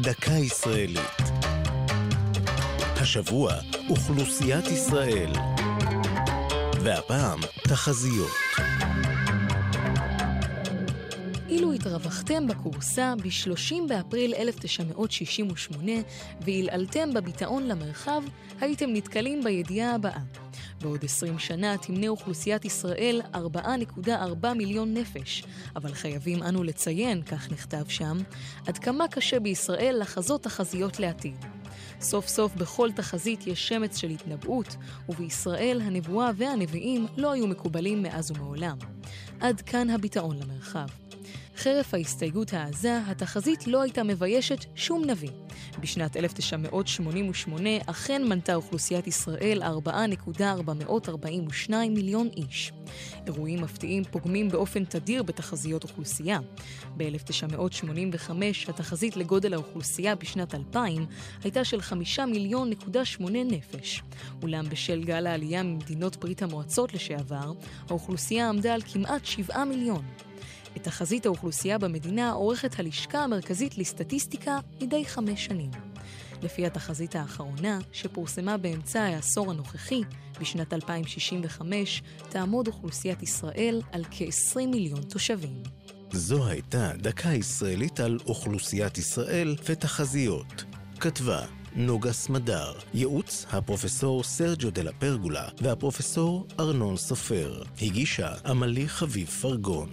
דקה ישראלית. השבוע, אוכלוסיית ישראל. והפעם, תחזיות. אילו התרווחתם בכורסה ב-30 באפריל 1968 ועלעלתם בביטאון למרחב, הייתם נתקלים בידיעה הבאה. בעוד 20 שנה תמנה אוכלוסיית ישראל 4.4 מיליון נפש, אבל חייבים אנו לציין, כך נכתב שם, עד כמה קשה בישראל לחזות תחזיות לעתיד. סוף סוף בכל תחזית יש שמץ של התנבאות, ובישראל הנבואה והנביאים לא היו מקובלים מאז ומעולם. עד כאן הביטאון למרחב. חרף ההסתייגות העזה, התחזית לא הייתה מביישת שום נביא. בשנת 1988 אכן מנתה אוכלוסיית ישראל 4.442 מיליון איש. אירועים מפתיעים פוגמים באופן תדיר בתחזיות אוכלוסייה. ב-1985 התחזית לגודל האוכלוסייה בשנת 2000 הייתה של 5 מיליון נקודה 8 נפש. אולם בשל גל העלייה ממדינות ברית המועצות לשעבר, האוכלוסייה עמדה על כמעט 7 מיליון. את תחזית האוכלוסייה במדינה עורכת הלשכה המרכזית לסטטיסטיקה מדי חמש שנים. לפי התחזית האחרונה, שפורסמה באמצע העשור הנוכחי, בשנת 2065, תעמוד אוכלוסיית ישראל על כ-20 מיליון תושבים. זו הייתה דקה ישראלית על אוכלוסיית ישראל ותחזיות. כתבה נוגה סמדר, ייעוץ הפרופסור סרג'ו דלה פרגולה והפרופסור ארנון סופר, הגישה עמלי חביב פרגון.